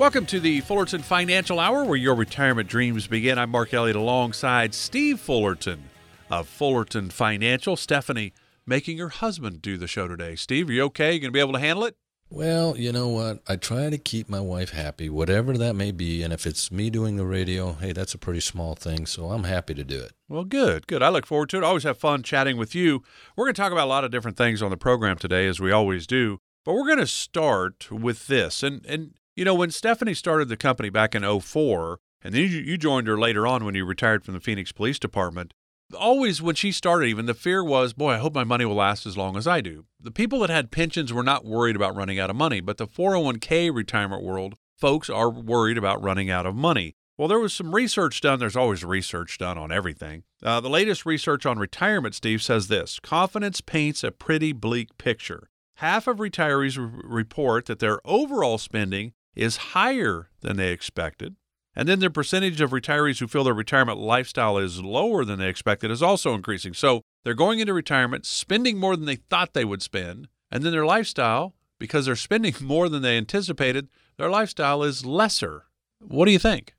Welcome to the Fullerton Financial Hour, where your retirement dreams begin. I'm Mark Elliott alongside Steve Fullerton of Fullerton Financial. Stephanie making her husband do the show today. Steve, are you okay? You going to be able to handle it? Well, you know what? I try to keep my wife happy, whatever that may be. And if it's me doing the radio, hey, that's a pretty small thing. So I'm happy to do it. Well, good, good. I look forward to it. I always have fun chatting with you. We're going to talk about a lot of different things on the program today, as we always do. But we're going to start with this. And, and you know, when Stephanie started the company back in 04, and then you, joined her later on when you retired from the Phoenix Police Department, always when she started, even the fear was, boy, I hope my money will last as long as I do. The people that had pensions were not worried about running out of money, but the 401k retirement world, folks are worried about running out of money. Well, there was some research done. There's always research done on everything. Uh, the latest research on retirement, Steve, says this confidence paints a pretty bleak picture. Half of retirees re- report that their overall spending is higher than they expected. And then the percentage of retirees who feel their retirement lifestyle is lower than they expected is also increasing. So they're going into retirement, spending more than they thought they would spend, and then their lifestyle, because they're spending more than they anticipated, their lifestyle is lesser. What do you think?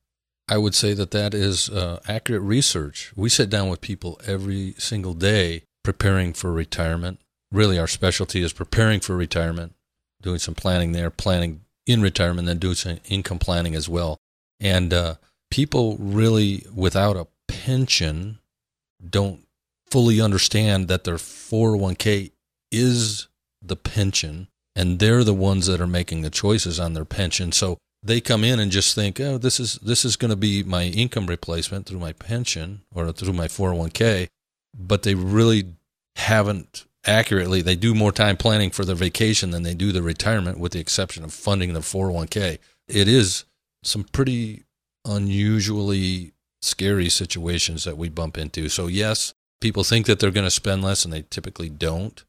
I would say that that is uh, accurate research. We sit down with people every single day preparing for retirement. Really, our specialty is preparing for retirement, doing some planning there, planning in retirement, then do some income planning as well. And uh, people really, without a pension, don't fully understand that their 401k is the pension, and they're the ones that are making the choices on their pension. So they come in and just think, oh, this is this is going to be my income replacement through my pension or through my 401k, but they really haven't accurately, they do more time planning for their vacation than they do their retirement, with the exception of funding their 401k. It is some pretty unusually scary situations that we bump into. So, yes, people think that they're going to spend less and they typically don't.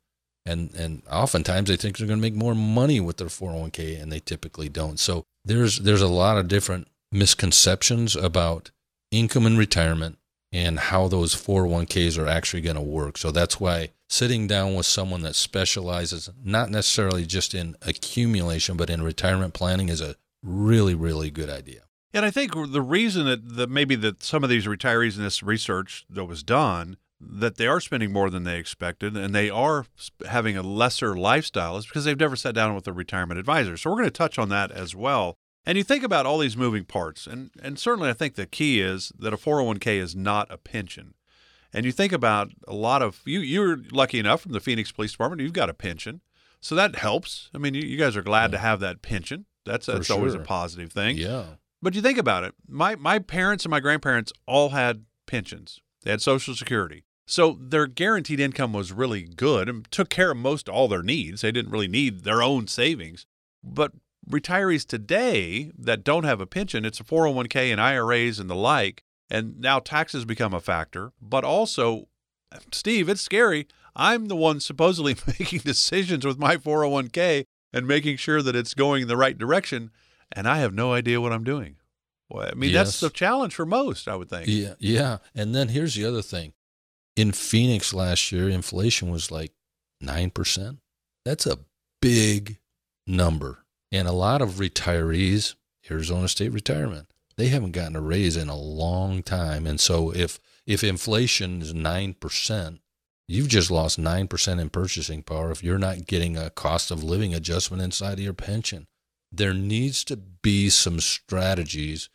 And, and oftentimes they think they're going to make more money with their 401k and they typically don't. So there's, there's a lot of different misconceptions about income and retirement and how those 401ks are actually going to work. So that's why sitting down with someone that specializes not necessarily just in accumulation, but in retirement planning is a really, really good idea. And I think the reason that, that maybe that some of these retirees in this research that was done that they are spending more than they expected and they are having a lesser lifestyle is because they've never sat down with a retirement advisor. So we're going to touch on that as well. And you think about all these moving parts, and, and certainly I think the key is that a 401k is not a pension. And you think about a lot of you you're lucky enough from the Phoenix Police Department, you've got a pension. So that helps. I mean, you, you guys are glad yeah. to have that pension. That's that's sure. always a positive thing. Yeah. But you think about it. My my parents and my grandparents all had pensions. They had social security. So their guaranteed income was really good and took care of most all their needs. They didn't really need their own savings. But retirees today that don't have a pension, it's a 401k and IRAs and the like, and now taxes become a factor. But also, Steve, it's scary. I'm the one supposedly making decisions with my 401k and making sure that it's going in the right direction, and I have no idea what I'm doing. Well, I mean, yes. that's the challenge for most, I would think. Yeah, yeah. And then here's the other thing. In Phoenix last year, inflation was like 9%. That's a big number. And a lot of retirees, Arizona State Retirement, they haven't gotten a raise in a long time. And so if if inflation is 9%, you've just lost 9% in purchasing power if you're not getting a cost of living adjustment inside of your pension. There needs to be some strategies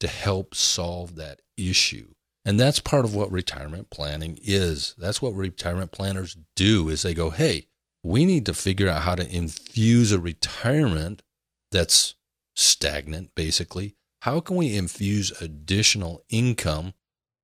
to help solve that issue. And that's part of what retirement planning is. That's what retirement planners do is they go, "Hey, we need to figure out how to infuse a retirement that's stagnant, basically. How can we infuse additional income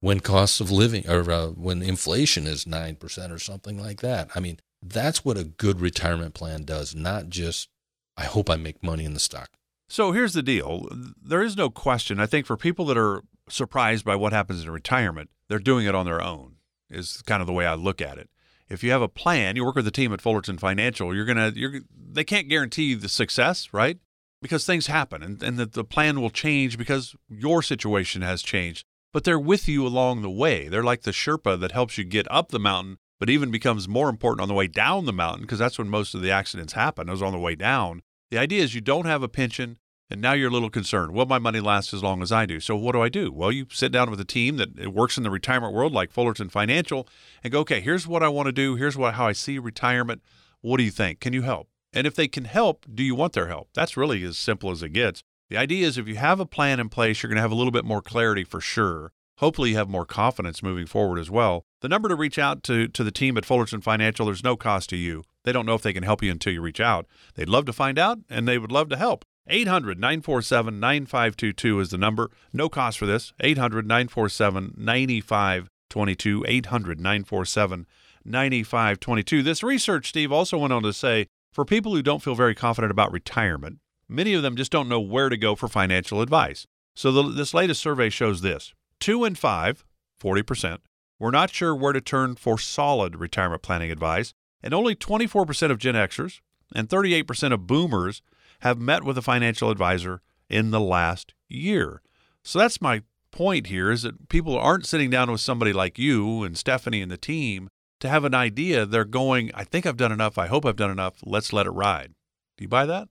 when costs of living or uh, when inflation is 9% or something like that? I mean, that's what a good retirement plan does, not just, I hope I make money in the stock. So here's the deal. There is no question. I think for people that are surprised by what happens in retirement. They're doing it on their own, is kind of the way I look at it. If you have a plan, you work with the team at Fullerton Financial, you're going to, you're, they can't guarantee the success, right? Because things happen and, and the, the plan will change because your situation has changed. But they're with you along the way. They're like the Sherpa that helps you get up the mountain, but even becomes more important on the way down the mountain because that's when most of the accidents happen, is on the way down. The idea is you don't have a pension, and now you're a little concerned. Will my money last as long as I do? So what do I do? Well, you sit down with a team that works in the retirement world, like Fullerton Financial, and go, okay, here's what I want to do. Here's what how I see retirement. What do you think? Can you help? And if they can help, do you want their help? That's really as simple as it gets. The idea is if you have a plan in place, you're going to have a little bit more clarity for sure. Hopefully, you have more confidence moving forward as well. The number to reach out to, to the team at Fullerton Financial, there's no cost to you. They don't know if they can help you until you reach out. They'd love to find out, and they would love to help. 800 947 9522 is the number. No cost for this. 800 947 9522. 800 947 9522. This research, Steve, also went on to say for people who don't feel very confident about retirement, many of them just don't know where to go for financial advice. So the, this latest survey shows this two in five, 40%, were not sure where to turn for solid retirement planning advice, and only 24% of Gen Xers and 38% of boomers have met with a financial advisor in the last year. So that's my point here is that people aren't sitting down with somebody like you and Stephanie and the team to have an idea. They're going, I think I've done enough. I hope I've done enough. Let's let it ride. Do you buy that?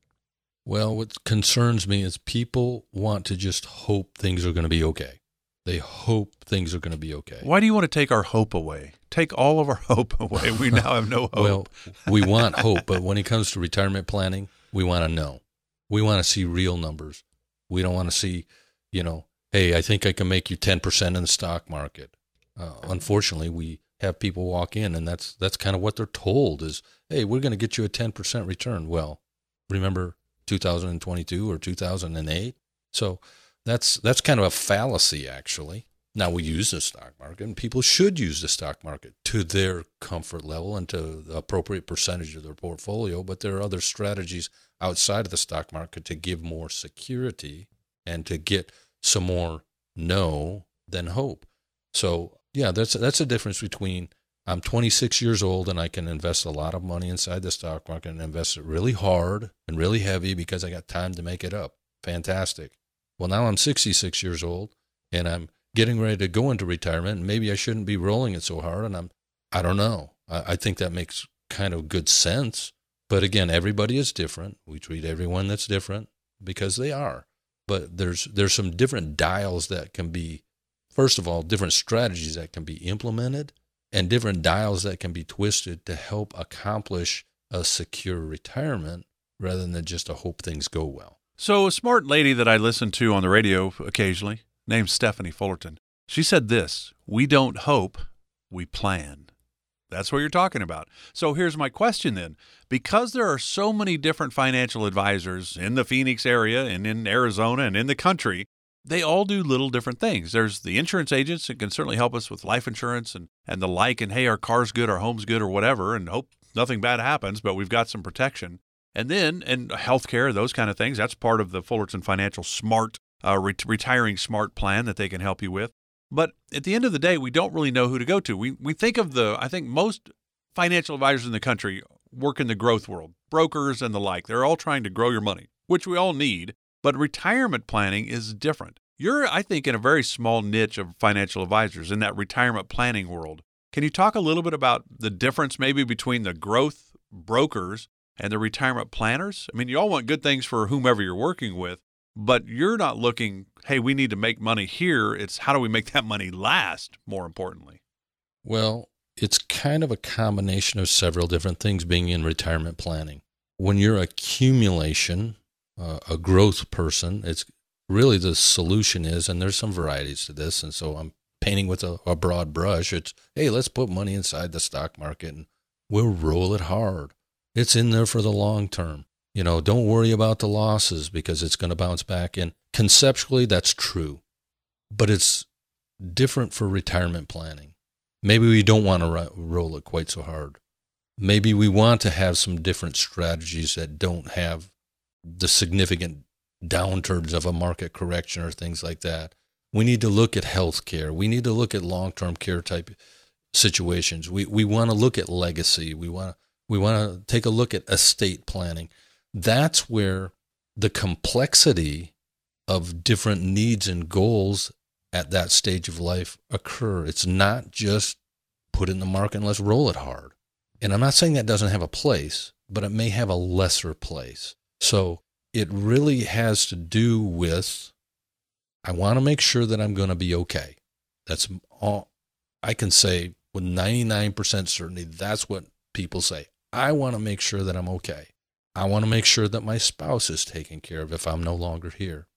Well, what concerns me is people want to just hope things are going to be okay. They hope things are going to be okay. Why do you want to take our hope away? Take all of our hope away. We now have no hope. well, we want hope, but when it comes to retirement planning, we want to know. We want to see real numbers. We don't want to see, you know, hey, I think I can make you 10% in the stock market. Uh, unfortunately, we have people walk in and that's that's kind of what they're told is, hey, we're going to get you a 10% return. Well, remember 2022 or 2008? So that's that's kind of a fallacy actually. Now we use the stock market, and people should use the stock market to their comfort level and to the appropriate percentage of their portfolio. But there are other strategies outside of the stock market to give more security and to get some more no than hope. So yeah, that's that's a difference between I'm 26 years old and I can invest a lot of money inside the stock market and invest it really hard and really heavy because I got time to make it up. Fantastic. Well, now I'm 66 years old and I'm getting ready to go into retirement and maybe I shouldn't be rolling it so hard. And I'm, I don't know. I, I think that makes kind of good sense. But again, everybody is different. We treat everyone that's different because they are. But there's there's some different dials that can be, first of all, different strategies that can be implemented, and different dials that can be twisted to help accomplish a secure retirement rather than just to hope things go well. So, a smart lady that I listen to on the radio occasionally, named Stephanie Fullerton, she said this We don't hope, we plan. That's what you're talking about. So, here's my question then. Because there are so many different financial advisors in the Phoenix area and in Arizona and in the country, they all do little different things. There's the insurance agents that can certainly help us with life insurance and, and the like, and hey, our car's good, our home's good, or whatever, and hope nothing bad happens, but we've got some protection. And then, and healthcare, those kind of things, that's part of the Fullerton Financial Smart, uh, retiring smart plan that they can help you with. But at the end of the day, we don't really know who to go to. We, we think of the, I think most financial advisors in the country work in the growth world, brokers and the like. They're all trying to grow your money, which we all need. But retirement planning is different. You're, I think, in a very small niche of financial advisors in that retirement planning world. Can you talk a little bit about the difference maybe between the growth brokers and the retirement planners. I mean, you all want good things for whomever you're working with, but you're not looking, hey, we need to make money here. It's how do we make that money last, more importantly? Well, it's kind of a combination of several different things being in retirement planning. When you're accumulation, uh, a growth person, it's really the solution is, and there's some varieties to this, and so I'm painting with a, a broad brush. It's, hey, let's put money inside the stock market and we'll roll it hard. It's in there for the long term. You know, don't worry about the losses because it's going to bounce back. And conceptually, that's true. But it's different for retirement planning. Maybe we don't want to ro- roll it quite so hard. Maybe we want to have some different strategies that don't have the significant downturns of a market correction or things like that. We need to look at health care. We need to look at long term care type situations. We we want to look at legacy. We want we want to take a look at estate planning. That's where the complexity of different needs and goals at that stage of life occur. It's not just put in the market and let's roll it hard. And I'm not saying that doesn't have a place, but it may have a lesser place. So it really has to do with I want to make sure that I'm going to be okay. That's all I can say with 99% certainty. That's what people say. I want to make sure that I'm okay. I want to make sure that my spouse is taken care of if I'm no longer here.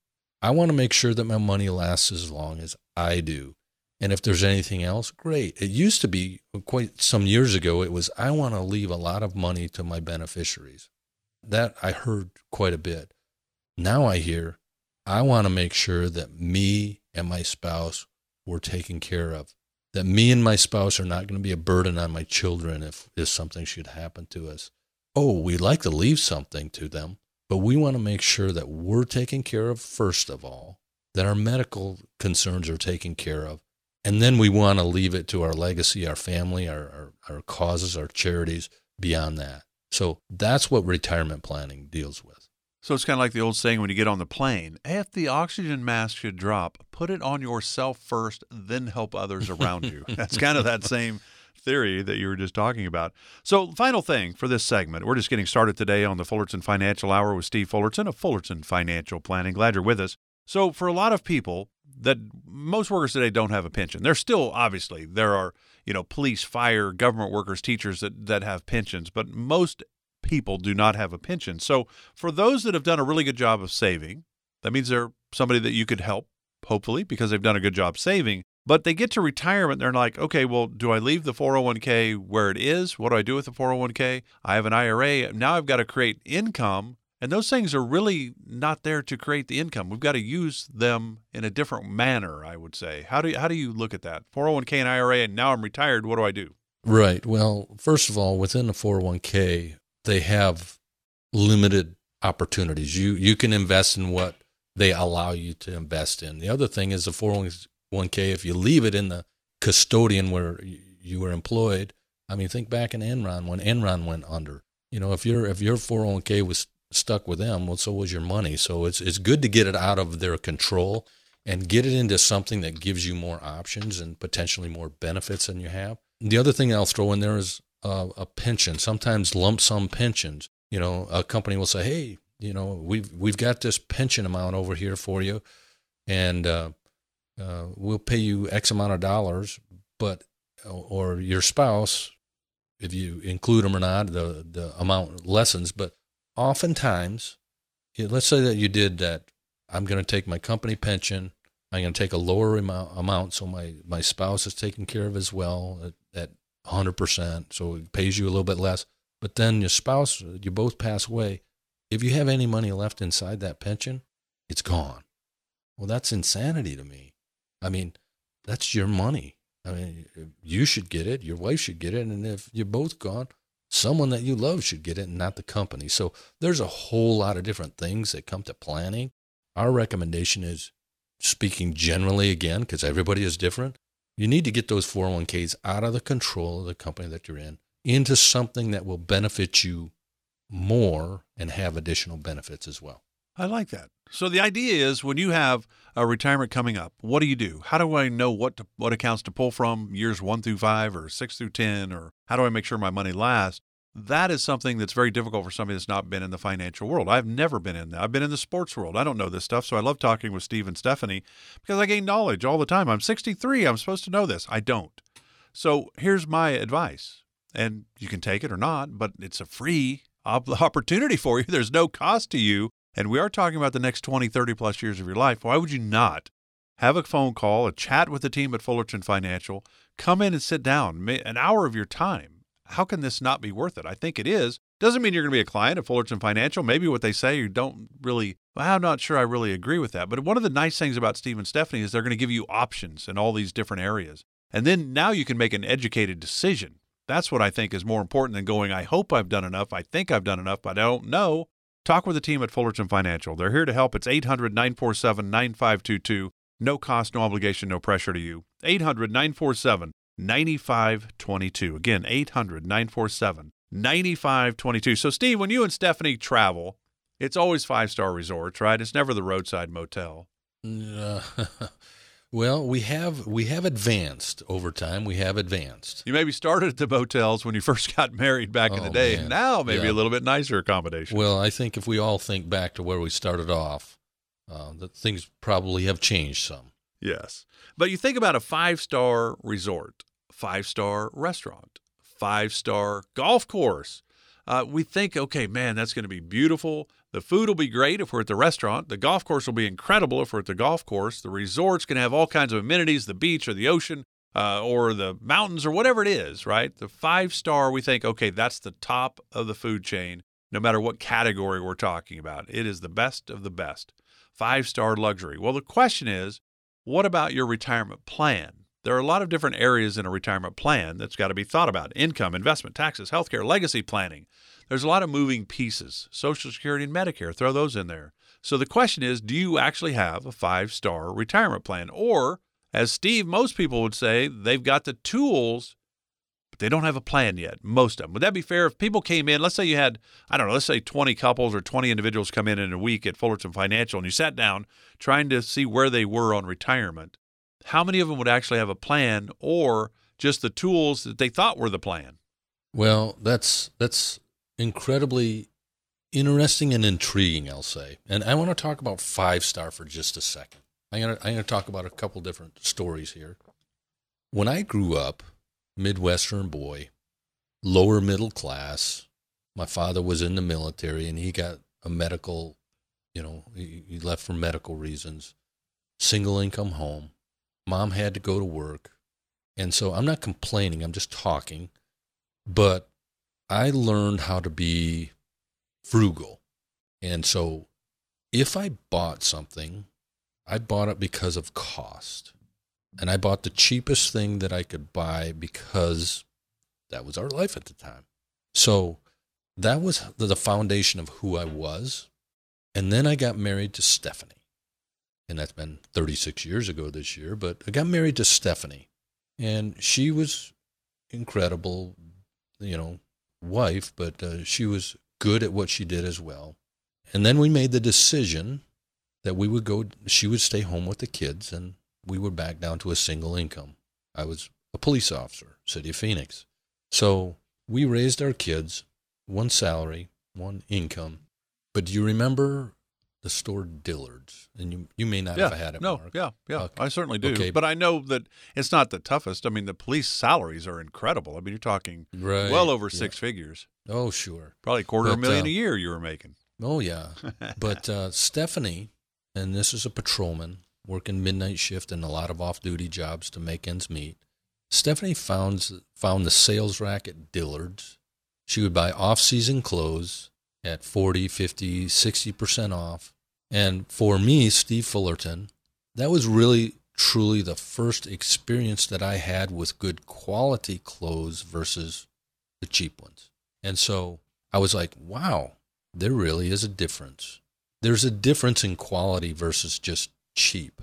I want to make sure that my money lasts as long as I do. And if there's anything else, great. It used to be uh, quite some years ago, it was, I want to leave a lot of money to my beneficiaries. That I heard quite a bit. Now I hear, I want to make sure that me and my spouse were taken care of. That me and my spouse are not going to be a burden on my children if, if something should happen to us. Oh, we like to leave something to them, but we want to make sure that we're taken care of first of all, that our medical concerns are taken care of, and then we want to leave it to our legacy, our family, our, our, our causes, our charities beyond that. So that's what retirement planning deals with. So it's kind of like the old saying when you get on the plane if the oxygen mask should drop, put it on yourself first, then help others around you. That's kind of that same theory that you were just talking about. So, final thing for this segment, we're just getting started today on the Fullerton Financial Hour with Steve Fullerton of Fullerton Financial Planning. Glad you're with us. So, for a lot of people, that most workers today don't have a pension. There's still obviously there are you know police, fire, government workers, teachers that that have pensions, but most people do not have a pension. So for those that have done a really good job of saving, that means they're somebody that you could help, hopefully, because they've done a good job saving. But they get to retirement, they're like, okay, well, do I leave the 401k where it is? What do I do with the 401k? I have an IRA. Now I've got to create income. And those things are really not there to create the income. We've got to use them in a different manner, I would say. How do you, how do you look at that? 401k and IRA, and now I'm retired. What do I do? Right. Well, first of all, within the 401k, they have limited opportunities. You you can invest in what they allow you to invest in. The other thing is the 401k. If you leave it in the custodian where you were employed, I mean, think back in Enron when Enron went under. You know, if your if your 401k was stuck with them, well, so was your money. So it's it's good to get it out of their control and get it into something that gives you more options and potentially more benefits than you have. The other thing I'll throw in there is uh, a pension, sometimes lump sum pensions. You know, a company will say, "Hey, you know, we've we've got this pension amount over here for you, and uh, uh, we'll pay you X amount of dollars, but or your spouse, if you include them or not, the the amount lessens. But oftentimes, let's say that you did that. I'm going to take my company pension. I'm going to take a lower amount, amount so my, my spouse is taken care of as well at, at 100%, so it pays you a little bit less. But then your spouse, you both pass away. If you have any money left inside that pension, it's gone. Well, that's insanity to me. I mean, that's your money. I mean, you should get it, your wife should get it, and if you're both gone, someone that you love should get it and not the company. So there's a whole lot of different things that come to planning. Our recommendation is speaking generally again, because everybody is different, you need to get those 401ks out of the control of the company that you're in into something that will benefit you more and have additional benefits as well. I like that. So the idea is when you have a retirement coming up, what do you do? How do I know what to, what accounts to pull from years 1 through 5 or 6 through 10 or how do I make sure my money lasts? that is something that's very difficult for somebody that's not been in the financial world. I've never been in that. I've been in the sports world. I don't know this stuff. So I love talking with Steve and Stephanie because I gain knowledge all the time. I'm 63. I'm supposed to know this. I don't. So here's my advice. And you can take it or not, but it's a free opportunity for you. There's no cost to you. And we are talking about the next 20, 30 plus years of your life. Why would you not have a phone call, a chat with the team at Fullerton Financial? Come in and sit down, an hour of your time how can this not be worth it? I think it is. Doesn't mean you're going to be a client of Fullerton Financial. Maybe what they say you don't really, well, I'm not sure I really agree with that. But one of the nice things about Steve and Stephanie is they're going to give you options in all these different areas. And then now you can make an educated decision. That's what I think is more important than going, I hope I've done enough. I think I've done enough, but I don't know. Talk with the team at Fullerton Financial. They're here to help. It's 800 947 9522. No cost, no obligation, no pressure to you. 800 947 9522. Again, 800 947 9522. So, Steve, when you and Stephanie travel, it's always five star resorts, right? It's never the roadside motel. well, we have we have advanced over time. We have advanced. You maybe started at the motels when you first got married back in the Oh, day. man. Now, maybe Yeah. a little bit nicer accommodation. Well, I think if we all think back to where we started off, uh, that things probably have changed some. Yes. But you think about a five star resort, five star restaurant, five star golf course. Uh, we think, okay, man, that's going to be beautiful. The food will be great if we're at the restaurant. The golf course will be incredible if we're at the golf course. The resort's to have all kinds of amenities the beach or the ocean uh, or the mountains or whatever it is, right? The five star, we think, okay, that's the top of the food chain, no matter what category we're talking about. It is the best of the best. Five star luxury. Well, the question is, what about your retirement plan? There are a lot of different areas in a retirement plan that's got to be thought about income, investment, taxes, healthcare, legacy planning. There's a lot of moving pieces. Social Security and Medicare, throw those in there. So the question is do you actually have a five star retirement plan? Or, as Steve, most people would say, they've got the tools, but they don't have a plan yet. Most of them. Would that be fair? If people came in, let's say you had, I don't know, let's say 20 couples or 20 individuals come in in a week at Fullerton Financial and you sat down trying to see where they were on retirement, how many of them would actually have a plan or just the tools that they thought were the plan? Well, that's that's incredibly interesting and intriguing, I'll say. And I want to talk about five star for just a second. I'm gonna I'm gonna talk about a couple different stories here. When I grew up, Midwestern boy, lower middle class, my father was in the military and he got a medical, you know, he, he left for medical reasons. Single income home. Mom had to go to work. And so I'm not complaining, I'm just talking. But I learned how to be frugal. And so if I bought something, I bought it because of cost. And I bought the cheapest thing that I could buy because that was our life at the time. So that was the foundation of who I was. And then I got married to Stephanie. And that's been 36 years ago this year, but I got married to Stephanie. And she was incredible, you know, wife, but uh, she was good at what she did as well. And then we made the decision that we would go, she would stay home with the kids, and we would back down to a single income. I was a police officer, City of Phoenix. So we raised our kids, one salary, one income. But do you remember the store Dillard's? And you, you may not yeah. have had it, no, Mark. yeah, yeah. Okay. I certainly do. Okay. But I know that it's not the toughest. I mean, the police salaries are incredible. I mean, you're talking Right. well over Yeah. six figures. Oh, sure. Probably a quarter of a But, million uh, a year you were making. Oh yeah, but uh, Stephanie, and this is a patrolman working midnight shift and a lot of off-duty jobs to make ends meet. Stephanie found found the sales rack at Dillard's. She would buy off-season clothes at 40, 50, 60% off. And for me, Steve Fullerton, that was really truly the first experience that I had with good quality clothes versus the cheap ones. And so I was like, wow, there really is a difference. There's a difference in quality versus just cheap.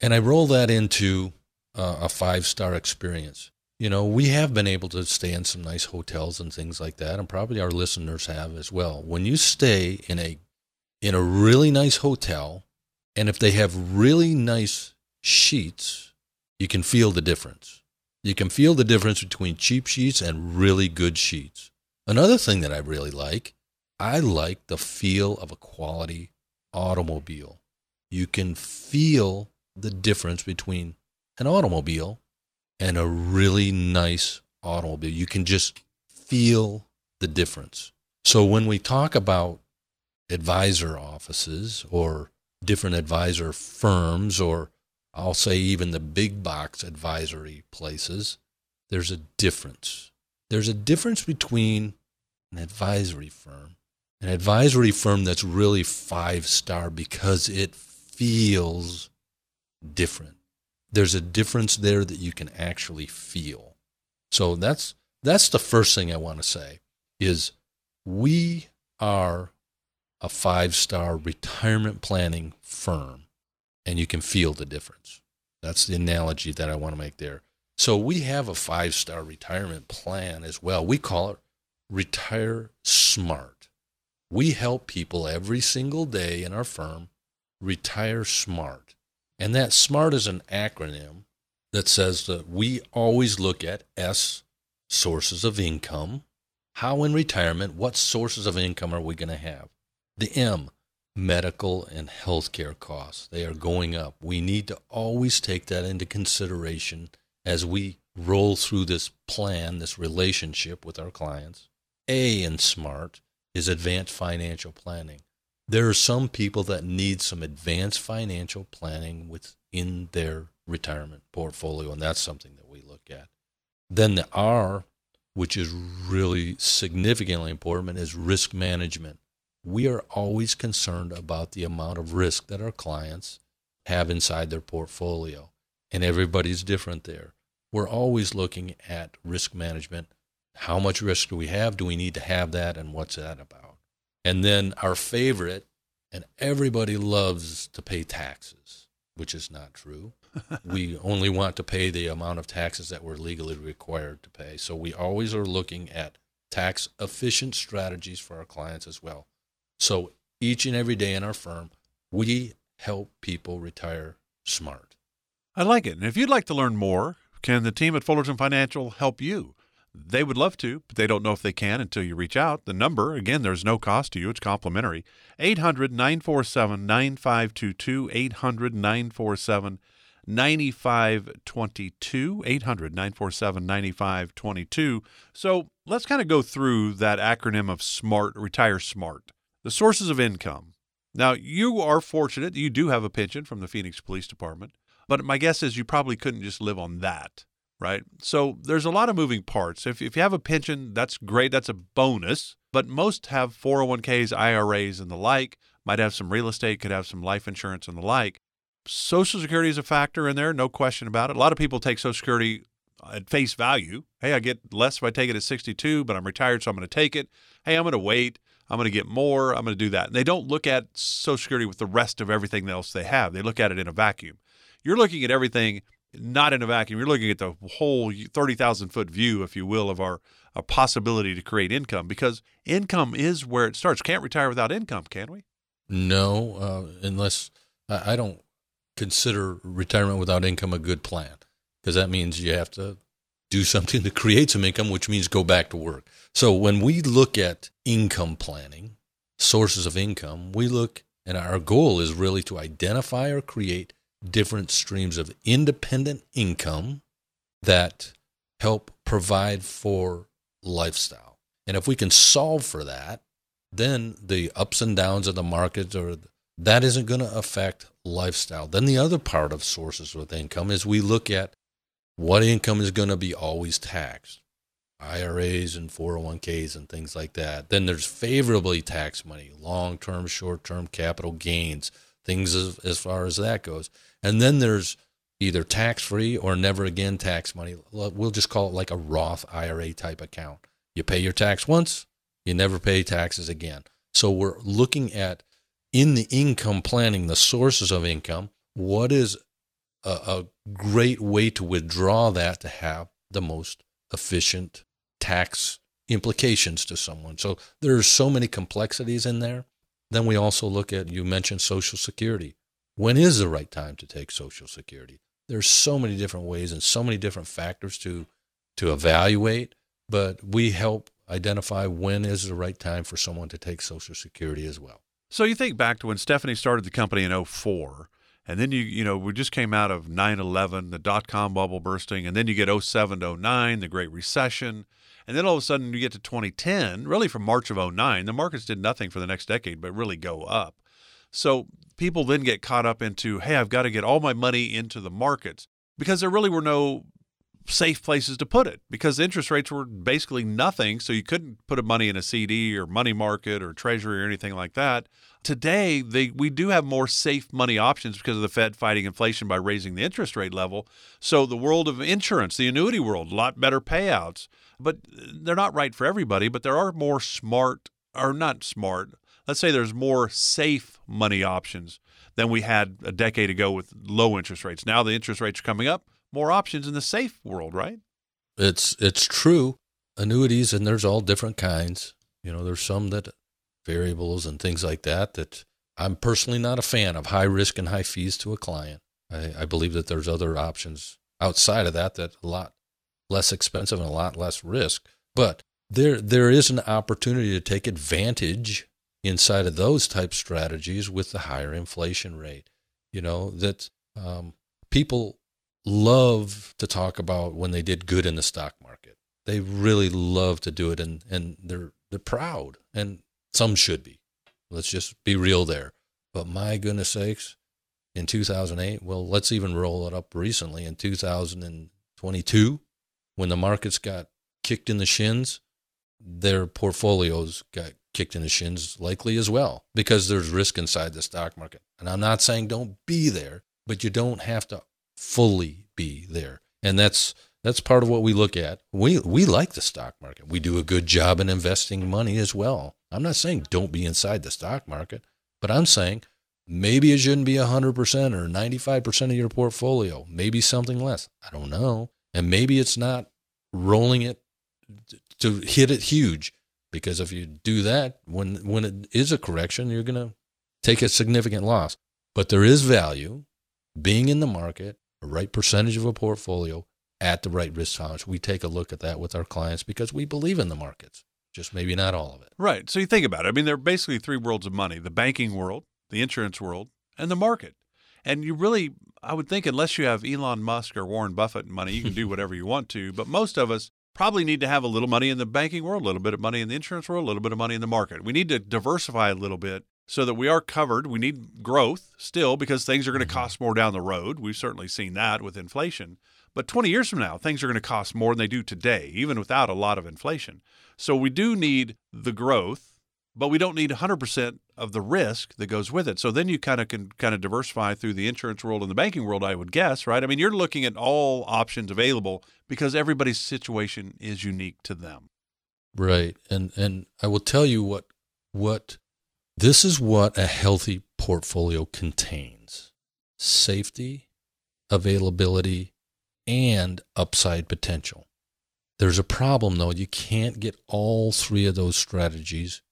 And I roll that into uh, a five star experience. You know, we have been able to stay in some nice hotels and things like that, and probably our listeners have as well. When you stay in a in a really nice hotel, and if they have really nice sheets, you can feel the difference. You can feel the difference between cheap sheets and really good sheets. Another thing that I really like, I like the feel of a quality automobile. You can feel the difference between an automobile and a really nice automobile. You can just feel the difference. So when we talk about advisor offices or different advisor firms, or I'll say even the big box advisory places, there's a difference. There's a difference between an advisory firm, an advisory firm that's really five star because it feels different. There's a difference there that you can actually feel. So that's that's the first thing I want to say is we are a five star retirement planning firm. and you can feel the difference. That's the analogy that I want to make there. So we have a five star retirement plan as well. We call it Retire Smart. We help people every single day in our firm retire smart. And that SMART is an acronym that says that we always look at S, sources of income. How in retirement, what sources of income are we going to have? The M, medical and healthcare costs. They are going up. We need to always take that into consideration as we roll through this plan, this relationship with our clients. A in SMART is advanced financial planning. There are some people that need some advanced financial planning within their retirement portfolio, and that's something that we look at. Then the R, which is really significantly important, is risk management. We are always concerned about the amount of risk that our clients have inside their portfolio, and everybody's different there. We're always looking at risk management. How much risk do we have? Do we need to have that? And what's that about? And then our favorite, and everybody loves to pay taxes, which is not true. we only want to pay the amount of taxes that we're legally required to pay. So we always are looking at tax efficient strategies for our clients as well. So each and every day in our firm, we help people retire smart. I like it. And if you'd like to learn more, can the team at Fullerton Financial help you? They would love to, but they don't know if they can until you reach out. The number, again, there's no cost to you, it's complimentary. 800 947 9522. 800 947 9522. 800 947 9522. So let's kind of go through that acronym of SMART, retire smart. The sources of income. Now, you are fortunate you do have a pension from the Phoenix Police Department, but my guess is you probably couldn't just live on that right? So there's a lot of moving parts. If, if you have a pension, that's great. That's a bonus. But most have 401ks, IRAs, and the like. Might have some real estate, could have some life insurance and the like. Social Security is a factor in there, no question about it. A lot of people take Social Security at face value. Hey, I get less if I take it at 62, but I'm retired, so I'm going to take it. Hey, I'm going to wait. I'm going to get more. I'm going to do that. And they don't look at Social Security with the rest of everything else they have. They look at it in a vacuum. You're looking at everything not in a vacuum. You're looking at the whole 30,000 foot view, if you will, of our, our possibility to create income because income is where it starts. Can't retire without income, can we? No, uh, unless I don't consider retirement without income a good plan because that means you have to do something to create some income, which means go back to work. So when we look at income planning, sources of income, we look and our goal is really to identify or create different streams of independent income that help provide for lifestyle. And if we can solve for that, then the ups and downs of the market or that isn't going to affect lifestyle. Then the other part of sources of income is we look at what income is going to be always taxed. IRAs and 401ks and things like that. Then there's favorably taxed money, long term, short term capital gains, things as, as far as that goes. And then there's either tax free or never again tax money. We'll just call it like a Roth IRA type account. You pay your tax once, you never pay taxes again. So we're looking at in the income planning, the sources of income, what is a, a great way to withdraw that to have the most efficient tax implications to someone. So there's so many complexities in there. Then we also look at, you mentioned Social Security. When is the right time to take Social Security? There's so many different ways and so many different factors to, to evaluate, but we help identify when is the right time for someone to take Social Security as well. So you think back to when Stephanie started the company in 04, and then you you know we just came out of 9/11, the dot com bubble bursting, and then you get 07 to 09, the Great Recession, and then all of a sudden you get to 2010, really from March of 09, the markets did nothing for the next decade but really go up. So people then get caught up into, hey, I've got to get all my money into the markets because there really were no safe places to put it because interest rates were basically nothing. So you couldn't put money in a CD or money market or treasury or anything like that. Today, they, we do have more safe money options because of the Fed fighting inflation by raising the interest rate level. So the world of insurance, the annuity world, a lot better payouts. But they're not right for everybody, but there are more smart, or not smart, let's say there's more safe money options than we had a decade ago with low interest rates. Now the interest rates are coming up, more options in the safe world, right? It's it's true. Annuities and there's all different kinds. You know, there's some that variables and things like that that I'm personally not a fan of high risk and high fees to a client. I, I believe that there's other options outside of that that a lot less expensive and a lot less risk. But there there is an opportunity to take advantage inside of those type strategies with the higher inflation rate. You know that um, people love to talk about when they did good in the stock market. They really love to do it, and and they're they're proud, and some should be. Let's just be real there. But my goodness sakes, in 2008, well, let's even roll it up recently in 2022, when the markets got kicked in the shins, their portfolios got kicked in the shins likely as well because there's risk inside the stock market. And I'm not saying don't be there, but you don't have to fully be there. And that's that's part of what we look at. We we like the stock market. We do a good job in investing money as well. I'm not saying don't be inside the stock market, but I'm saying maybe it shouldn't be 100% or 95% of your portfolio, maybe something less. I don't know. And maybe it's not rolling it to hit it huge because if you do that when when it is a correction, you're going to take a significant loss. But there is value being in the market, a right percentage of a portfolio at the right risk tolerance. We take a look at that with our clients because we believe in the markets, just maybe not all of it. Right. So you think about it. I mean, there are basically three worlds of money the banking world, the insurance world, and the market. And you really, I would think, unless you have Elon Musk or Warren Buffett money, you can do whatever you want to. But most of us probably need to have a little money in the banking world, a little bit of money in the insurance world, a little bit of money in the market. We need to diversify a little bit so that we are covered. We need growth still because things are going to mm-hmm. cost more down the road. We've certainly seen that with inflation. But 20 years from now, things are going to cost more than they do today, even without a lot of inflation. So we do need the growth, but we don't need 100% of the risk that goes with it. So then you kind of can kind of diversify through the insurance world and the banking world, I would guess, right? I mean, you're looking at all options available because everybody's situation is unique to them. Right. And and I will tell you what what this is what a healthy portfolio contains. Safety, availability, and upside potential. There's a problem though. You can't get all three of those strategies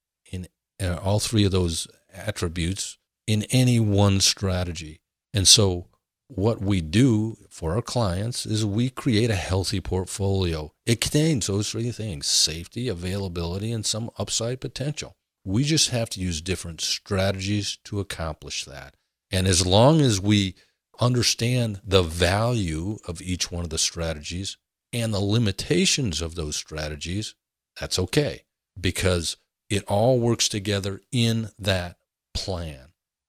uh, all three of those attributes in any one strategy. And so what we do for our clients is we create a healthy portfolio. It contains those three things safety, availability, and some upside potential. We just have to use different strategies to accomplish that. And as long as we understand the value of each one of the strategies and the limitations of those strategies, that's okay because it all works together in that plan.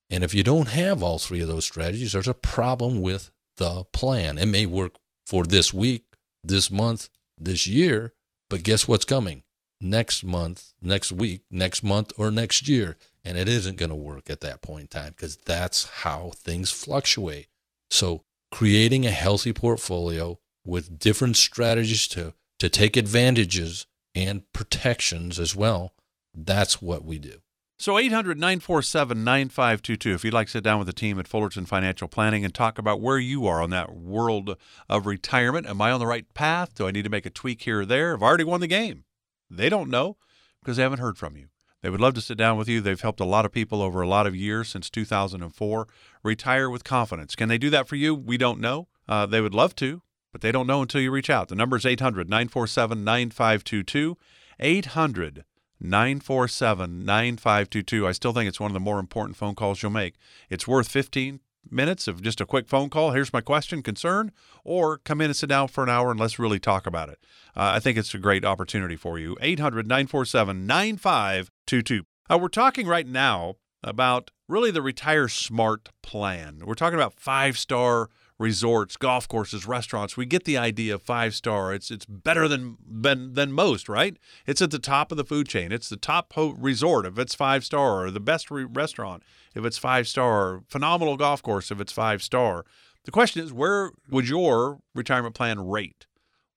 And if you don't have all three of those strategies, there's a problem with the plan. It may work for this week, this month, this year, but guess what's coming? Next month, next week, next month, or next year. And it isn't going to work at that point in time because that's how things fluctuate. So, creating a healthy portfolio with different strategies to, to take advantages and protections as well, that's what we do. So 800 947 9522 if you'd like to sit down with the team at Fullerton Financial Planning and talk about where you are on that world of retirement. Am I on the right path? Do I need to make a tweak here or there? I've already won the game. They don't know because they haven't heard from you. They would love to sit down with you. They've helped a lot of people over a lot of years since 2004 retire with confidence. Can they do that for you? We don't know. Uh, they would love to, but they don't know until you reach out. The number is 800 947 9522. 800 947 9522. I still think it's one of the more important phone calls you'll make. It's worth 15 minutes of just a quick phone call. Here's my question, concern, or come in and sit down for an hour and let's really talk about it. Uh, I think it's a great opportunity for you. 800 947 9522. Uh, we're talking right now about really the Retire Smart plan. We're talking about five star resorts, golf courses, restaurants. We get the idea of five star. It's it's better than than, than most, right? It's at the top of the food chain. It's the top ho- resort if it's five star, or the best re- restaurant if it's five star, or phenomenal golf course if it's five star. The question is, where would your retirement plan rate?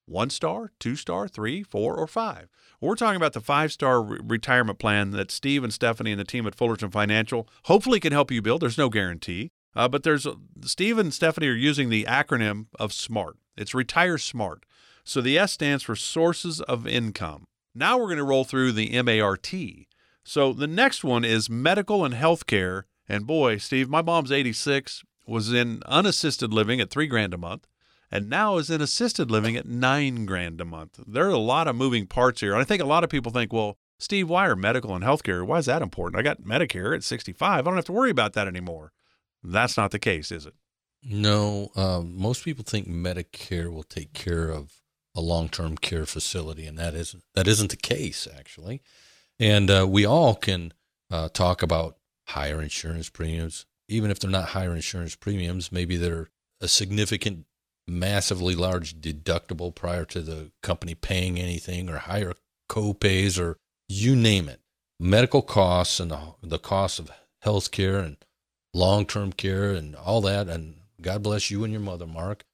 one star, two star, three, four, or five. We're talking about the five star re- retirement plan that Steve and Stephanie and the team at Fullerton Financial hopefully can help you build. There's no guarantee, uh, but there's Steve and Stephanie are using the acronym of SMART. It's Retire Smart. So the S stands for Sources of Income. Now we're going to roll through the MART. So the next one is medical and healthcare. And boy, Steve, my mom's 86, was in unassisted living at three grand a month and now is in assisted living at nine grand a month. There are a lot of moving parts here. And I think a lot of people think, well, Steve, why are medical and healthcare? Why is that important? I got Medicare at 65. I don't have to worry about that anymore. That's not the case, is it? No. Uh, most people think Medicare will take care of a long-term care facility, and that isn't that isn't the case actually. And uh, we all can uh, talk about higher insurance premiums, even if they're not higher insurance premiums. Maybe they're a significant massively large deductible prior to the company paying anything or higher co-pays or you name it. Medical costs and the, the cost of health care and long-term care and all that. And God bless you and your mother, Mark.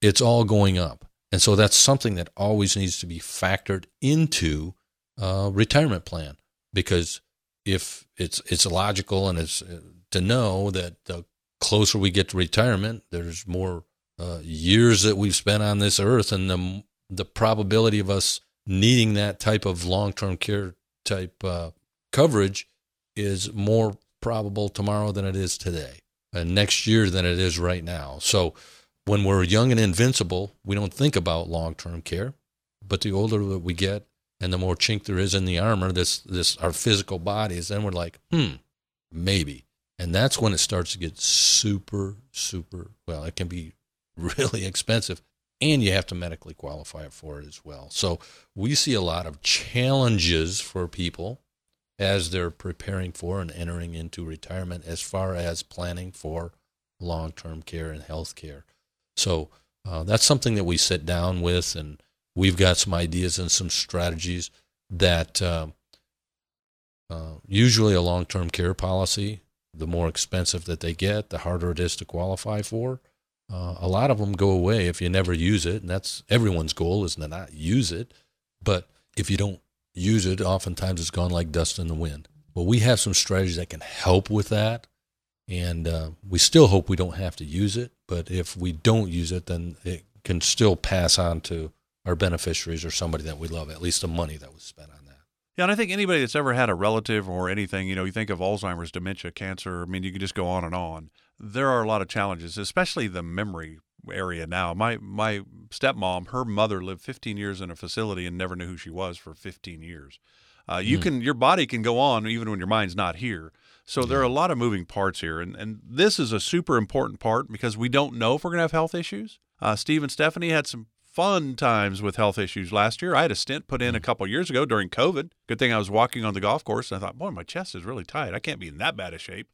It's all going up. And so that's something that always needs to be factored into a retirement plan because if it's it's logical and it's uh, to know that the closer we get to retirement, there's more uh, years that we've spent on this earth and the the probability of us needing that type of long term care type uh, coverage is more probable tomorrow than it is today, and next year than it is right now. So when we're young and invincible, we don't think about long term care. But the older that we get, and the more chink there is in the armor, this this our physical bodies, then we're like, hmm, maybe. And that's when it starts to get super, super well, it can be really expensive and you have to medically qualify for it as well. So we see a lot of challenges for people as they're preparing for and entering into retirement as far as planning for long-term care and health care. So uh, that's something that we sit down with and we've got some ideas and some strategies that uh, uh, usually a long-term care policy, the more expensive that they get, the harder it is to qualify for. Uh, a lot of them go away if you never use it, and that's everyone's goal is to not use it. But if you don't use it, oftentimes it's gone like dust in the wind. Well, we have some strategies that can help with that, and uh, we still hope we don't have to use it. But if we don't use it, then it can still pass on to our beneficiaries or somebody that we love, at least the money that was spent on that. Yeah, and I think anybody that's ever had a relative or anything, you know, you think of Alzheimer's, dementia, cancer, I mean, you can just go on and on there are a lot of challenges, especially the memory area now. My my stepmom, her mother lived 15 years in a facility and never knew who she was for 15 years. Uh, you mm. can your body can go on even when your mind's not here. So there are a lot of moving parts here, and and this is a super important part because we don't know if we're going to have health issues. Uh, Steve and Stephanie had some fun times with health issues last year. I had a stent put in a hmm. couple years ago during COVID. Good thing I was walking on the golf course, and I thought, boy, my chest is really tight. I can't be in that bad a shape.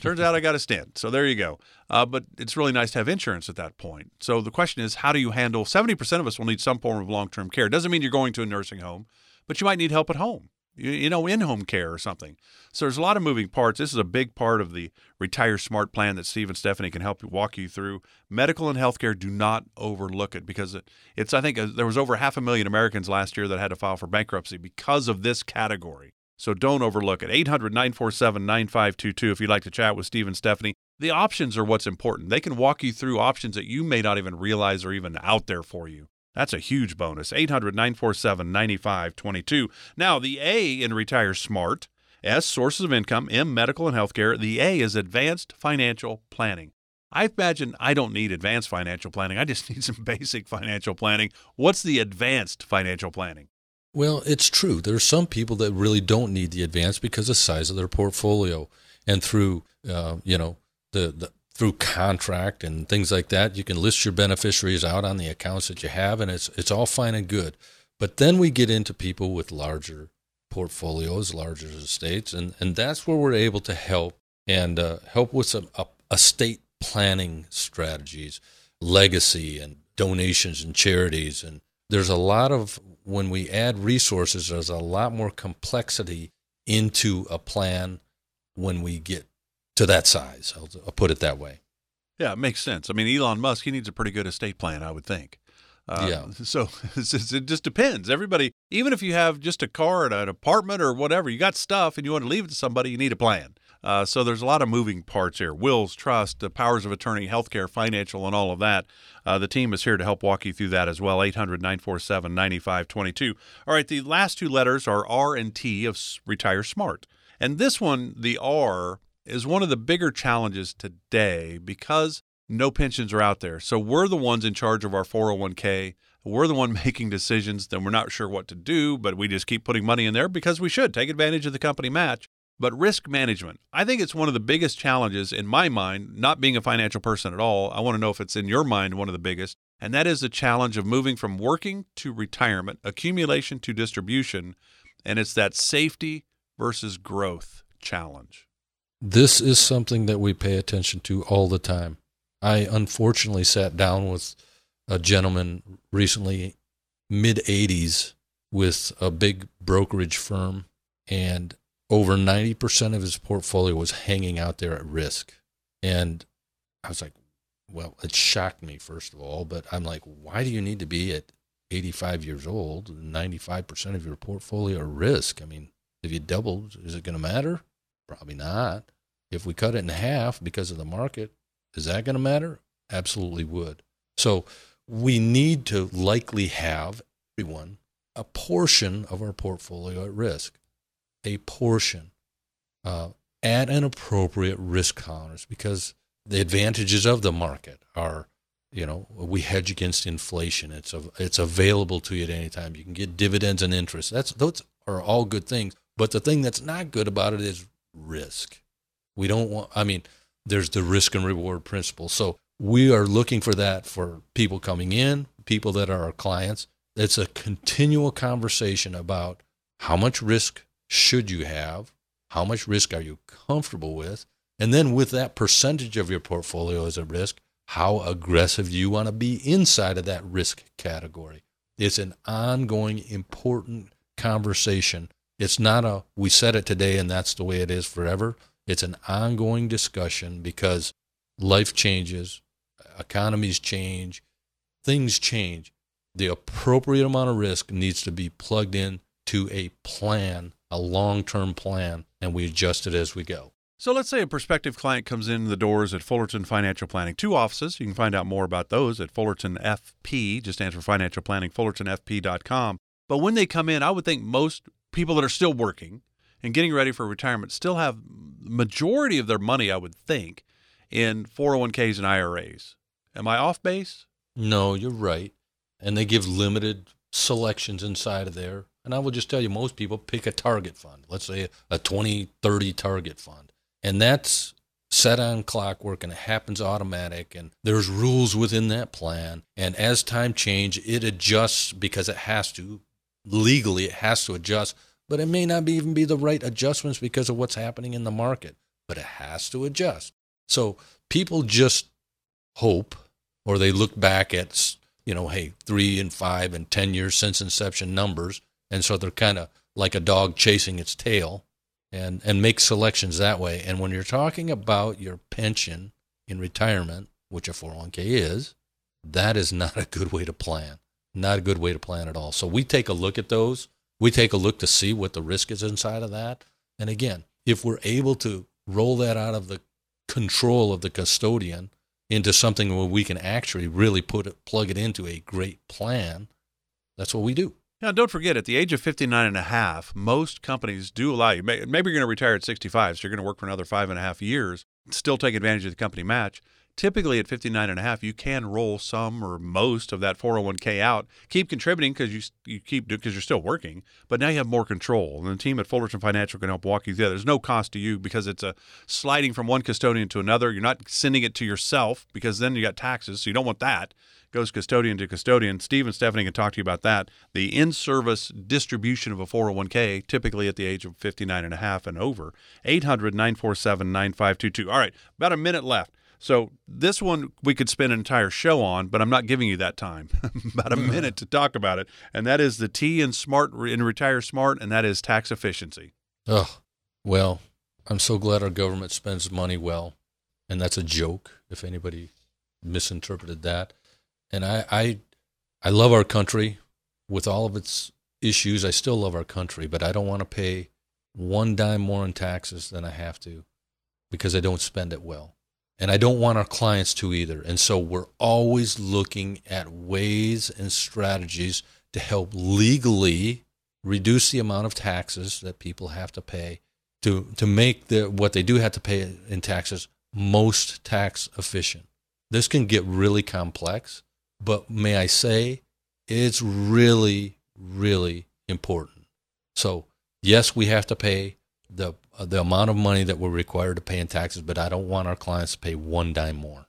Turns out I got a stent. So there you go. Uh, but it's really nice to have insurance at that point. So the question is, how do you handle 70% of us will need some form of long term care? It doesn't mean you're going to a nursing home, but you might need help at home, you, you know, in home care or something. So there's a lot of moving parts. This is a big part of the Retire Smart plan that Steve and Stephanie can help walk you through. Medical and healthcare, do not overlook it because it, it's, I think, uh, there was over half a million Americans last year that had to file for bankruptcy because of this category. So don't overlook it. 800 947 9522 if you'd like to chat with Steve and Stephanie. The options are what's important. They can walk you through options that you may not even realize are even out there for you. That's a huge bonus. 800 947 9522. Now, the A in Retire Smart, S, sources of income, M, medical and healthcare. The A is advanced financial planning. I imagine I don't need advanced financial planning. I just need some basic financial planning. What's the advanced financial planning? Well, it's true. There are some people that really don't need the advance because of the size of their portfolio, and through uh, you know the, the through contract and things like that, you can list your beneficiaries out on the accounts that you have, and it's it's all fine and good. But then we get into people with larger portfolios, larger estates, and and that's where we're able to help and uh, help with some uh, estate planning strategies, legacy, and donations and charities, and there's a lot of when we add resources, there's a lot more complexity into a plan when we get to that size. I'll, I'll put it that way. Yeah, it makes sense. I mean, Elon Musk, he needs a pretty good estate plan, I would think. Uh, Yeah. So it just depends. Everybody, even if you have just a car and an apartment or whatever, you got stuff and you want to leave it to somebody, you need a plan. Uh, so there's a lot of moving parts here: wills, trust, the powers of attorney, healthcare, financial, and all of that. Uh, the team is here to help walk you through that as well. 800-947-9522. All right, the last two letters are R and T of Retire Smart, and this one, the R, is one of the bigger challenges today because no pensions are out there. So we're the ones in charge of our 401k. We're the one making decisions. Then we're not sure what to do, but we just keep putting money in there because we should take advantage of the company match. But risk management, I think it's one of the biggest challenges in my mind, not being a financial person at all. I want to know if it's in your mind one of the biggest. And that is the challenge of moving from working to retirement, accumulation to distribution. And it's that safety versus growth challenge. This is something that we pay attention to all the time. I unfortunately sat down with a gentleman recently, mid 80s, with a big brokerage firm, and over 90% of his portfolio was hanging out there at risk. And I was like, well, it shocked me, first of all, but I'm like, why do you need to be at 85 years old, 95% of your portfolio at risk? I mean, if you doubled, is it going to matter? Probably not. If we cut it in half because of the market, is that going to matter? Absolutely would. So we need to likely have everyone a portion of our portfolio at risk, a portion uh, at an appropriate risk tolerance because the advantages of the market are, you know, we hedge against inflation. It's a, it's available to you at any time. You can get dividends and interest. That's those are all good things. But the thing that's not good about it is risk. We don't want. I mean, there's the risk and reward principle. So we are looking for that for people coming in, people that are our clients. It's a continual conversation about how much risk should you have, how much risk are you comfortable with, and then with that percentage of your portfolio as a risk, how aggressive do you want to be inside of that risk category. It's an ongoing, important conversation. It's not a we said it today and that's the way it is forever. It's an ongoing discussion because life changes, economies change, things change. The appropriate amount of risk needs to be plugged in to a plan, a long term plan, and we adjust it as we go. So let's say a prospective client comes in the doors at Fullerton Financial Planning. Two offices. You can find out more about those at Fullerton FP, just stands for financial planning, fullertonfp.com. But when they come in, I would think most people that are still working and getting ready for retirement still have majority of their money, I would think, in 401ks and IRAs. Am I off base? No, you're right. And they give limited selections inside of there. And I will just tell you, most people pick a target fund, let's say a 20, 30 target fund. And that's set on clockwork and it happens automatic. And there's rules within that plan. And as time change, it adjusts because it has to. Legally, it has to adjust. But it may not be, even be the right adjustments because of what's happening in the market. But it has to adjust. So people just hope or they look back at you know hey three and five and ten years since inception numbers and so they're kind of like a dog chasing its tail and and make selections that way. And when you're talking about your pension in retirement which a 401k is that is not a good way to plan. Not a good way to plan at all. So we take a look at those. We take a look to see what the risk is inside of that. And again if we're able to roll that out of the control of the custodian into something where we can actually really put it, plug it into a great plan, that's what we do. Now, don't forget, at the age of 59 and a half, most companies do allow you. Maybe you're going to retire at 65, so you're going to work for another five and a half years, still take advantage of the company match. Typically, at 59 and a half, you can roll some or most of that 401k out, keep contributing because you you keep because you're still working, but now you have more control. And the team at Fullerton Financial can help walk you through. There's no cost to you because it's a sliding from one custodian to another. You're not sending it to yourself because then you got taxes, so you don't want that goes custodian to custodian. Steve and Stephanie can talk to you about that. The in-service distribution of a 401k, typically at the age of 59 and a half and over. 800-947-9522. All right, about a minute left. So this one we could spend an entire show on, but I'm not giving you that time. about a minute to talk about it, and that is the T in smart in retire smart, and that is tax efficiency. Oh, well, I'm so glad our government spends money well, and that's a joke. If anybody misinterpreted that, and I, I, I love our country with all of its issues. I still love our country, but I don't want to pay one dime more in taxes than I have to because I don't spend it well. And I don't want our clients to either. And so we're always looking at ways and strategies to help legally reduce the amount of taxes that people have to pay to, to make the, what they do have to pay in taxes most tax efficient. This can get really complex, but may I say, it's really, really important. So, yes, we have to pay the the amount of money that we're required to pay in taxes, but I don't want our clients to pay one dime more.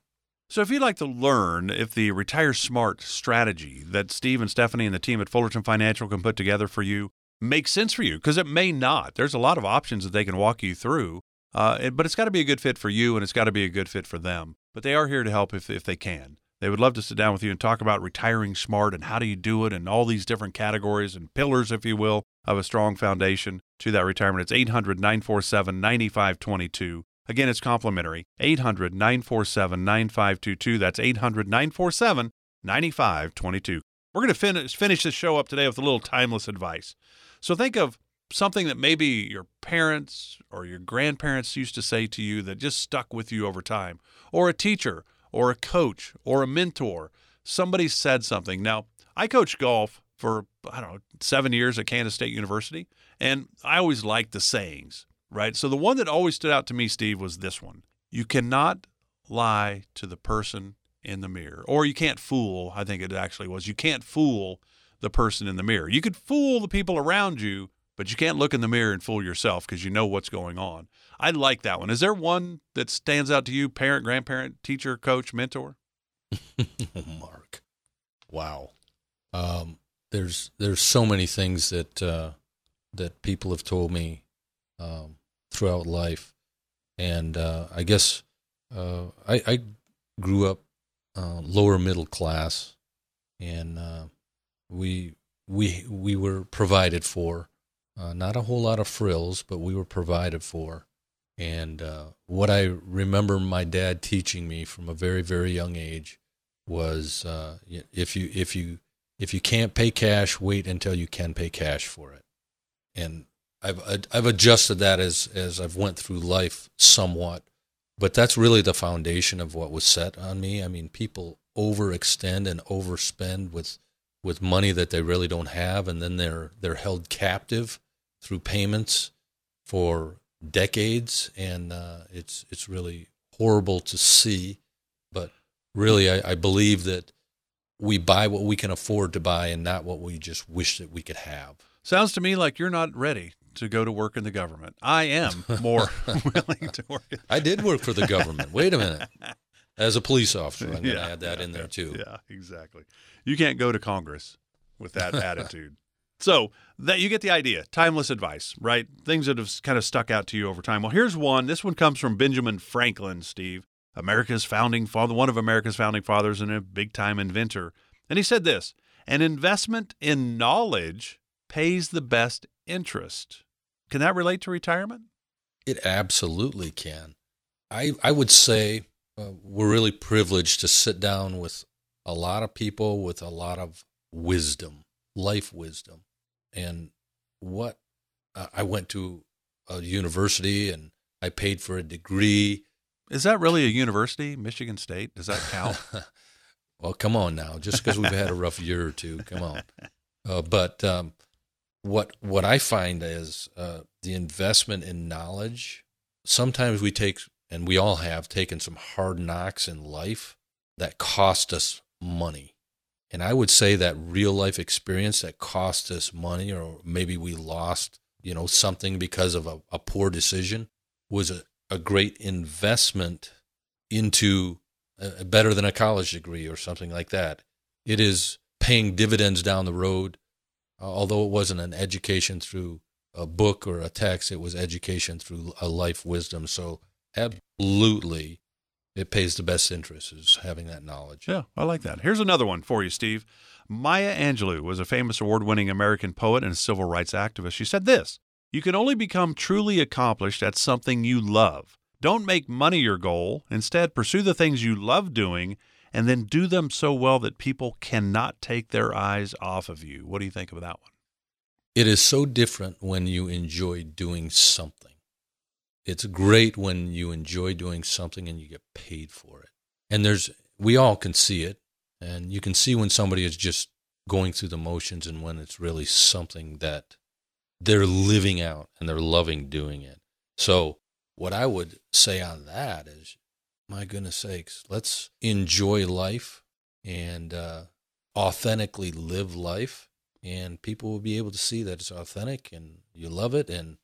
So, if you'd like to learn if the Retire Smart strategy that Steve and Stephanie and the team at Fullerton Financial can put together for you makes sense for you, because it may not. There's a lot of options that they can walk you through, uh, but it's got to be a good fit for you and it's got to be a good fit for them. But they are here to help if, if they can. They would love to sit down with you and talk about retiring smart and how do you do it and all these different categories and pillars, if you will, of a strong foundation to that retirement. It's 800 947 9522. Again, it's complimentary. 800 947 9522. That's 800 947 9522. We're going to finish, finish this show up today with a little timeless advice. So think of something that maybe your parents or your grandparents used to say to you that just stuck with you over time, or a teacher or a coach or a mentor. Somebody said something. Now, I coach golf for, I don't know, seven years at Kansas State University, and I always liked the sayings, right? So the one that always stood out to me, Steve, was this one You cannot lie to the person in the mirror, or you can't fool, I think it actually was. You can't fool the person in the mirror. You could fool the people around you, but you can't look in the mirror and fool yourself because you know what's going on. I like that one. Is there one that stands out to you, parent, grandparent, teacher, coach, mentor? Mark, wow. Um, there's there's so many things that uh, that people have told me um, throughout life, and uh, I guess uh, I, I, grew up uh, lower middle class, and uh, we we we were provided for uh, not a whole lot of frills, but we were provided for. And what I remember my dad teaching me from a very, very young age was if you if you if you can't pay cash, wait until you can pay cash for it. And I've I've adjusted that as as I've went through life somewhat, but that's really the foundation of what was set on me. I mean, people overextend and overspend with with money that they really don't have, and then they're they're held captive through payments for decades, and uh, it's it's really horrible to see. But really, I, I believe that we buy what we can afford to buy, and not what we just wish that we could have. Sounds to me like you're not ready to go to work in the government. I am more willing to work. I did work for the government. Wait a minute. As a police officer, I'm going to add that yeah, in there too. Yeah, exactly. You can't go to Congress with that attitude. So that you get the idea. Timeless advice, right? Things that have kind of stuck out to you over time. Well, here's one. This one comes from Benjamin Franklin, Steve, America's founding father, one of America's founding fathers and a big time inventor. And he said this an investment in knowledge pays the best interest. Can that relate to retirement? It absolutely can. I, I would say uh, we're really privileged to sit down with a lot of people with a lot of wisdom, life wisdom and what uh, I went to a university and I paid for a degree. Is that really a university, Michigan State? Does that count? well, come on now. Just because we've had a rough year or two, come on. Uh, but um, what what I find is uh, the investment in knowledge. Sometimes we take, and we all have taken some hard knocks in life that cost us money. And I would say that real life experience that cost us money, or maybe we lost, you know, something because of a, a poor decision, was a, a great investment into a, better than a college degree or something like that. It is paying dividends down the road, uh, although it wasn't an education through a book or a text, it was education through a life wisdom. So, absolutely, it pays the best interest is having that knowledge. Yeah, I like that. Here's another one for you, Steve. Maya Angelou was a famous award winning American poet and civil rights activist. She said this You can only become truly accomplished at something you love. Don't make money your goal. Instead, pursue the things you love doing and then do them so well that people cannot take their eyes off of you. What do you think of that one? It is so different when you enjoy doing something. It's great when you enjoy doing something and you get paid for it. And there's, we all can see it. And you can see when somebody is just going through the motions and when it's really something that they're living out and they're loving doing it. So, what I would say on that is, my goodness sakes, let's enjoy life and uh, authentically live life. And people will be able to see that it's authentic and you love it. And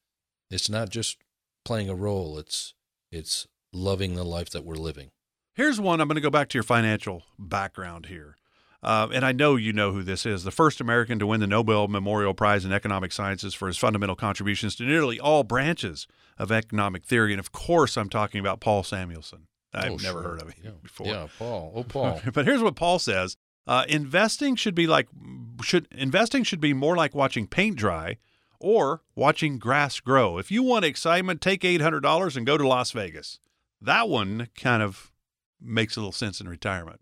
it's not just playing a role, it's, it's loving the life that we're living. Here's one. I'm going to go back to your financial background here. Uh, and I know you know who this is the first American to win the Nobel Memorial Prize in Economic Sciences for his fundamental contributions to nearly all branches of economic theory. And of course, I'm talking about Paul Samuelson. I've Oh, never sure. heard of him yeah. before. Yeah, Paul. Oh, Paul. but here's what Paul says: uh, investing should be like should investing should be more like watching paint dry or watching grass grow. If you want excitement, take eight hundred dollars and go to Las Vegas. That one kind of makes a little sense in retirement.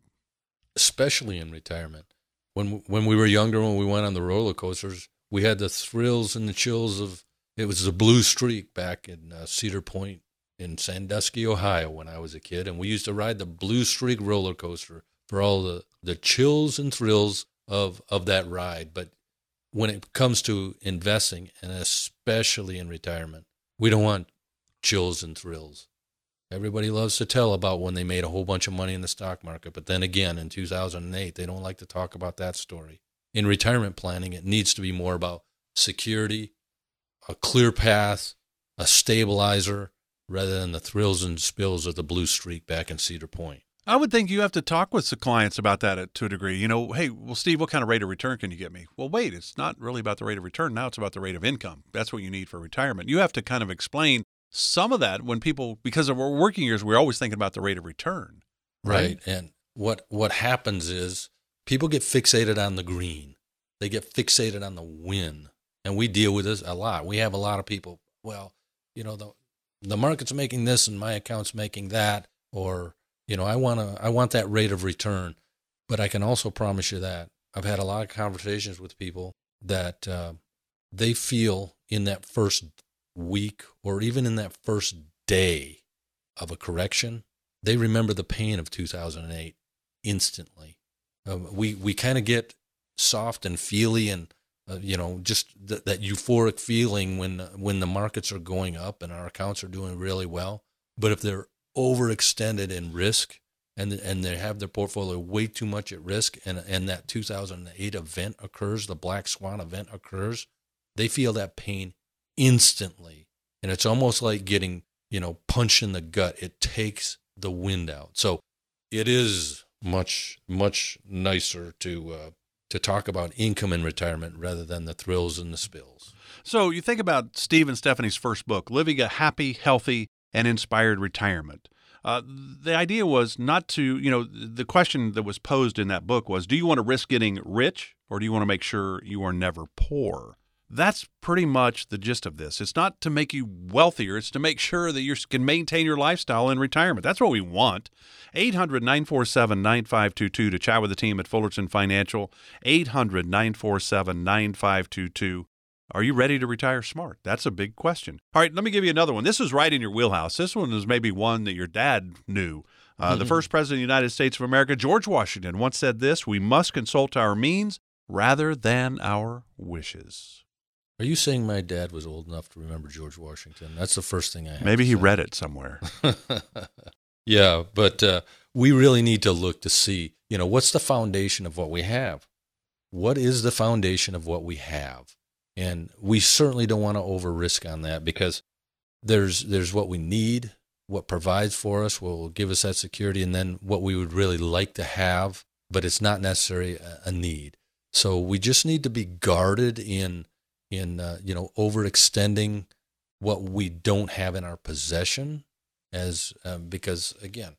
Especially in retirement. When when we were younger, when we went on the roller coasters, we had the thrills and the chills of it was the blue streak back in uh, Cedar Point in Sandusky, Ohio, when I was a kid, and we used to ride the blue streak roller coaster for all the the chills and thrills of of that ride. But when it comes to investing, and especially in retirement, we don't want chills and thrills. Everybody loves to tell about when they made a whole bunch of money in the stock market, but then again, in 2008, they don't like to talk about that story. In retirement planning, it needs to be more about security, a clear path, a stabilizer, rather than the thrills and spills of the blue streak back in Cedar Point. I would think you have to talk with the clients about that at, to a degree. You know, hey, well, Steve, what kind of rate of return can you get me? Well, wait, it's not really about the rate of return. Now it's about the rate of income. That's what you need for retirement. You have to kind of explain some of that when people, because of our working years, we're always thinking about the rate of return. Right. And what what happens is people get fixated on the green. They get fixated on the win. And we deal with this a lot. We have a lot of people, well, you know, the the market's making this and my account's making that or, you know, I want to I want that rate of return. But I can also promise you that I've had a lot of conversations with people that uh, they feel in that first week or even in that first day of a correction they remember the pain of 2008 instantly. Um, we we kind of get soft and feely and uh, you know just th- that euphoric feeling when when the markets are going up and our accounts are doing really well. But if they're overextended in risk and and they have their portfolio way too much at risk and and that 2008 event occurs, the black swan event occurs, they feel that pain instantly. And it's almost like getting, you know, punched in the gut. It takes the wind out. So it is much much nicer to uh, to talk about income in retirement rather than the thrills and the spills. So you think about Steve and Stephanie's first book, Living a Happy, Healthy, and Inspired Retirement. Uh, the idea was not to, you know, the question that was posed in that book was do you want to risk getting rich or do you want to make sure you are never poor? That's pretty much the gist of this. It's not to make you wealthier, it's to make sure that you can maintain your lifestyle in retirement. That's what we want. 800 947 9522 to chat with the team at Fullerton Financial. 800 947 9522. Are you ready to retire smart? That's a big question. All right, let me give you another one. This is right in your wheelhouse. This one is maybe one that your dad knew. Uh, the first president of the United States of America, George Washington, once said this We must consult our means rather than our wishes. Are you saying my dad was old enough to remember George Washington? That's the first thing I have Maybe he read it somewhere. yeah, but uh, we really need to look to see, you know, what's the foundation of what we have? What is the foundation of what we have? And we certainly don't want to over risk on that because there's there's what we need, what provides for us, what will give us that security, and then what we would really like to have, but it's not necessarily a, a need. So we just need to be guarded in in uh, you know overextending what we don't have in our possession as um, because again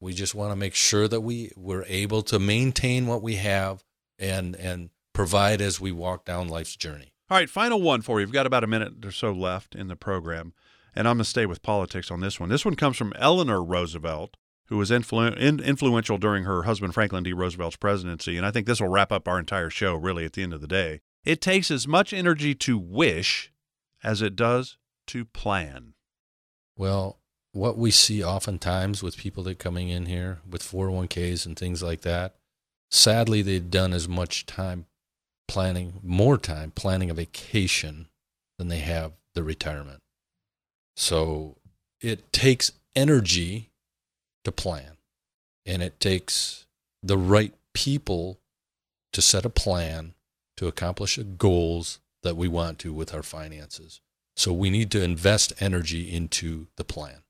we just want to make sure that we we're able to maintain what we have and and provide as we walk down life's journey All right, final one for you. We've got about a minute or so left in the program, and I'm going to stay with politics on this one. This one comes from Eleanor Roosevelt. who was influ- in, influential during her husband Franklin D. Roosevelt's presidency. And I think this will wrap up our entire show, really, at the end of the day. It takes as much energy to wish as it does to plan. Well, what we see oftentimes with people that coming in here with 401ks and things like that, sadly, they've done as much time planning, more time planning a vacation than they have the retirement. So it takes energy to plan, and it takes the right people to set a plan to accomplish goals that we want to with our finances. So we need to invest energy into the plan.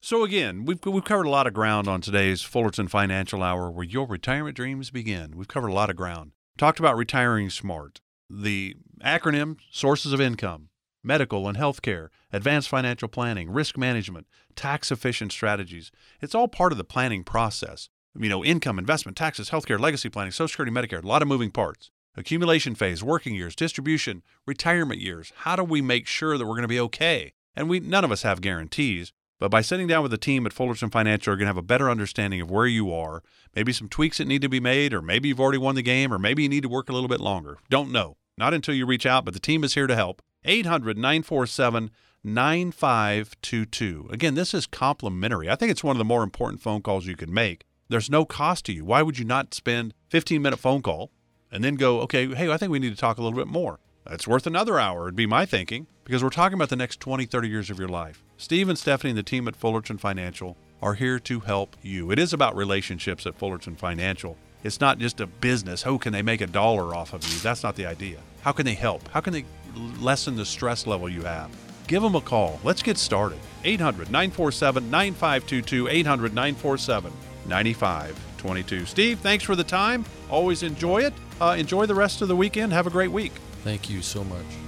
So again, we've we've covered a lot of ground on today's Fullerton Financial Hour, where your retirement dreams begin. We've covered a lot of ground. Talked about retiring smart, the acronym sources of income, medical and health care, advanced financial planning, risk management, tax efficient strategies. It's all part of the planning process. You know, income, investment, taxes, healthcare, legacy planning, Social Security, Medicare, a lot of moving parts. Accumulation phase, working years, distribution, retirement years. How do we make sure that we're going to be okay? And we none of us have guarantees, but by sitting down with the team at Fullerton Financial, you're going to have a better understanding of where you are, maybe some tweaks that need to be made, or maybe you've already won the game, or maybe you need to work a little bit longer. Don't know. Not until you reach out, but the team is here to help. 800 947 9522. Again, this is complimentary. I think it's one of the more important phone calls you can make. There's no cost to you. Why would you not spend 15 minute phone call and then go, okay, hey, I think we need to talk a little bit more? That's worth another hour, It'd be my thinking, because we're talking about the next 20, 30 years of your life. Steve and Stephanie and the team at Fullerton Financial are here to help you. It is about relationships at Fullerton Financial. It's not just a business. How can they make a dollar off of you? That's not the idea. How can they help? How can they lessen the stress level you have? Give them a call. Let's get started. 800 947 9522. 800 947 9522. Steve, thanks for the time. Always enjoy it. Uh, enjoy the rest of the weekend. Have a great week. Thank you so much.